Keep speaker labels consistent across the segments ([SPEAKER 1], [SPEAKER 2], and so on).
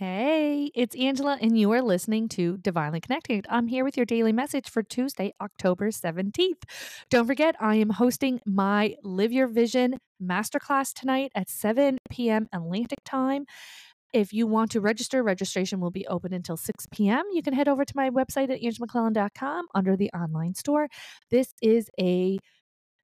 [SPEAKER 1] Hey, it's Angela, and you are listening to Divinely Connected. I'm here with your daily message for Tuesday, October 17th. Don't forget, I am hosting my Live Your Vision masterclass tonight at 7 p.m. Atlantic time. If you want to register, registration will be open until 6 p.m. You can head over to my website at angelmcclellan.com under the online store. This is a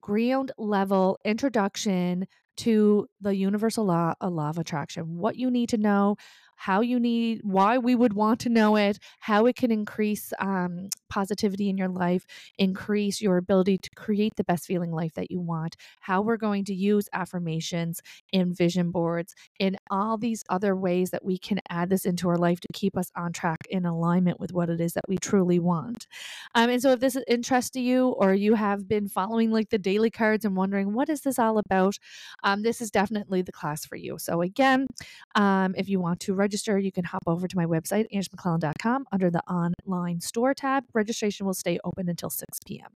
[SPEAKER 1] ground level introduction to the universal law, a law of attraction, what you need to know, how you need, why we would want to know it, how it can increase um, positivity in your life, increase your ability to create the best feeling life that you want, how we're going to use affirmations in vision boards, in all these other ways that we can add this into our life to keep us on track in alignment with what it is that we truly want. Um, and so, if this is interest to you, or you have been following like the daily cards and wondering what is this all about, um, this is definitely the class for you. So, again, um, if you want to register, you can hop over to my website, angelmcclellan.com, under the online store tab. Registration will stay open until 6 p.m.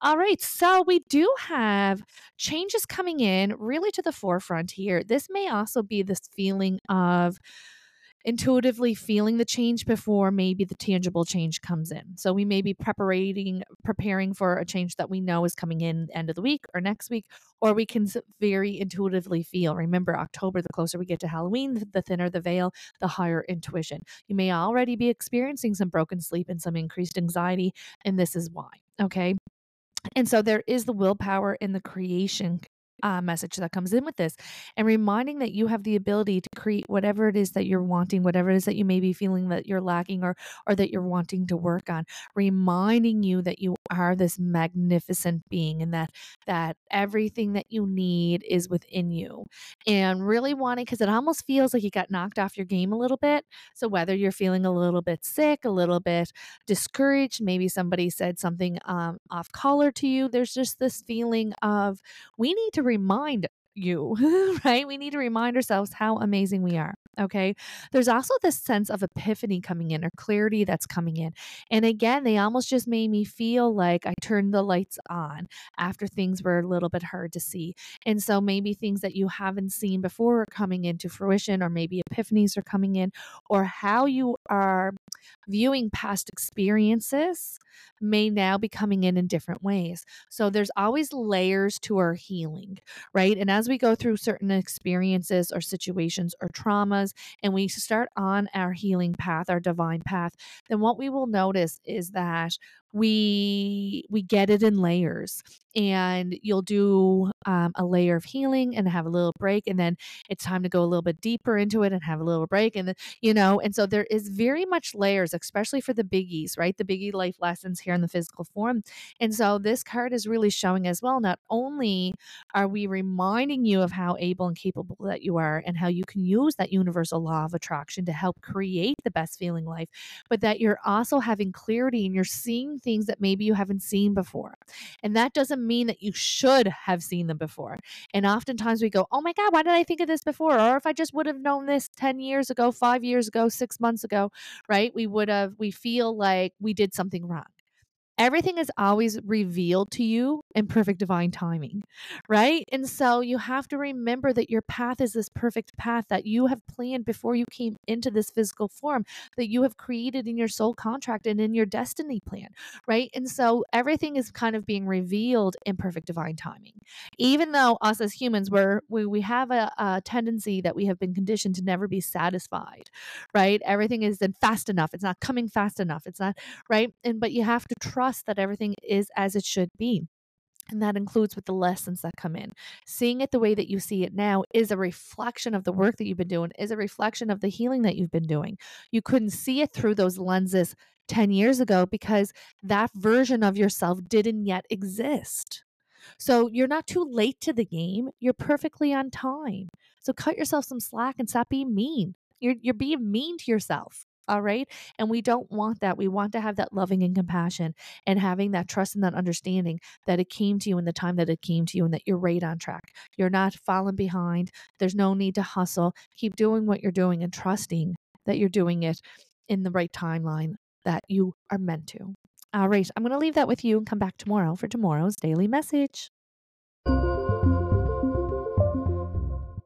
[SPEAKER 1] All right, so we do have changes coming in really to the forefront here. This may also be this feeling of, intuitively feeling the change before maybe the tangible change comes in. So we may be preparing preparing for a change that we know is coming in end of the week or next week, or we can very intuitively feel. Remember, October, the closer we get to Halloween, the thinner the veil, the higher intuition. You may already be experiencing some broken sleep and some increased anxiety, and this is why. Okay. And so there is the willpower in the creation uh, message that comes in with this and reminding that you have the ability to create whatever it is that you're wanting whatever it is that you may be feeling that you're lacking or or that you're wanting to work on reminding you that you are this magnificent being and that that everything that you need is within you and really wanting because it almost feels like you got knocked off your game a little bit. So whether you're feeling a little bit sick a little bit discouraged maybe somebody said something um, off color to you there's just this feeling of we need to remind you, right? We need to remind ourselves how amazing we are. Okay. There's also this sense of epiphany coming in or clarity that's coming in. And again, they almost just made me feel like I turned the lights on after things were a little bit hard to see. And so maybe things that you haven't seen before are coming into fruition, or maybe epiphanies are coming in, or how you are viewing past experiences may now be coming in in different ways. So there's always layers to our healing, right? And as we go through certain experiences or situations or traumas and we start on our healing path, our divine path, then what we will notice is that we we get it in layers and you'll do um, a layer of healing and have a little break and then it's time to go a little bit deeper into it and have a little break and then you know and so there is very much layers especially for the biggies right the biggie life lessons here in the physical form and so this card is really showing as well not only are we reminding you of how able and capable that you are and how you can use that universal law of attraction to help create the best feeling life but that you're also having clarity and you're seeing things that maybe you haven't seen before. And that doesn't mean that you should have seen them before. And oftentimes we go, oh my God, why did I think of this before? Or if I just would have known this 10 years ago, five years ago, six months ago, right? We would have, we feel like we did something wrong everything is always revealed to you in perfect divine timing, right? And so you have to remember that your path is this perfect path that you have planned before you came into this physical form, that you have created in your soul contract and in your destiny plan, right? And so everything is kind of being revealed in perfect divine timing. Even though us as humans, we're, we, we have a, a tendency that we have been conditioned to never be satisfied, right? Everything is then fast enough. It's not coming fast enough. It's not, right? And, but you have to trust trust that everything is as it should be. And that includes with the lessons that come in. Seeing it the way that you see it now is a reflection of the work that you've been doing, is a reflection of the healing that you've been doing. You couldn't see it through those lenses 10 years ago because that version of yourself didn't yet exist. So you're not too late to the game. You're perfectly on time. So cut yourself some slack and stop being mean. You're, you're being mean to yourself. All right. And we don't want that. We want to have that loving and compassion and having that trust and that understanding that it came to you in the time that it came to you and that you're right on track. You're not falling behind. There's no need to hustle. Keep doing what you're doing and trusting that you're doing it in the right timeline that you are meant to. All right. I'm going to leave that with you and come back tomorrow for tomorrow's daily message.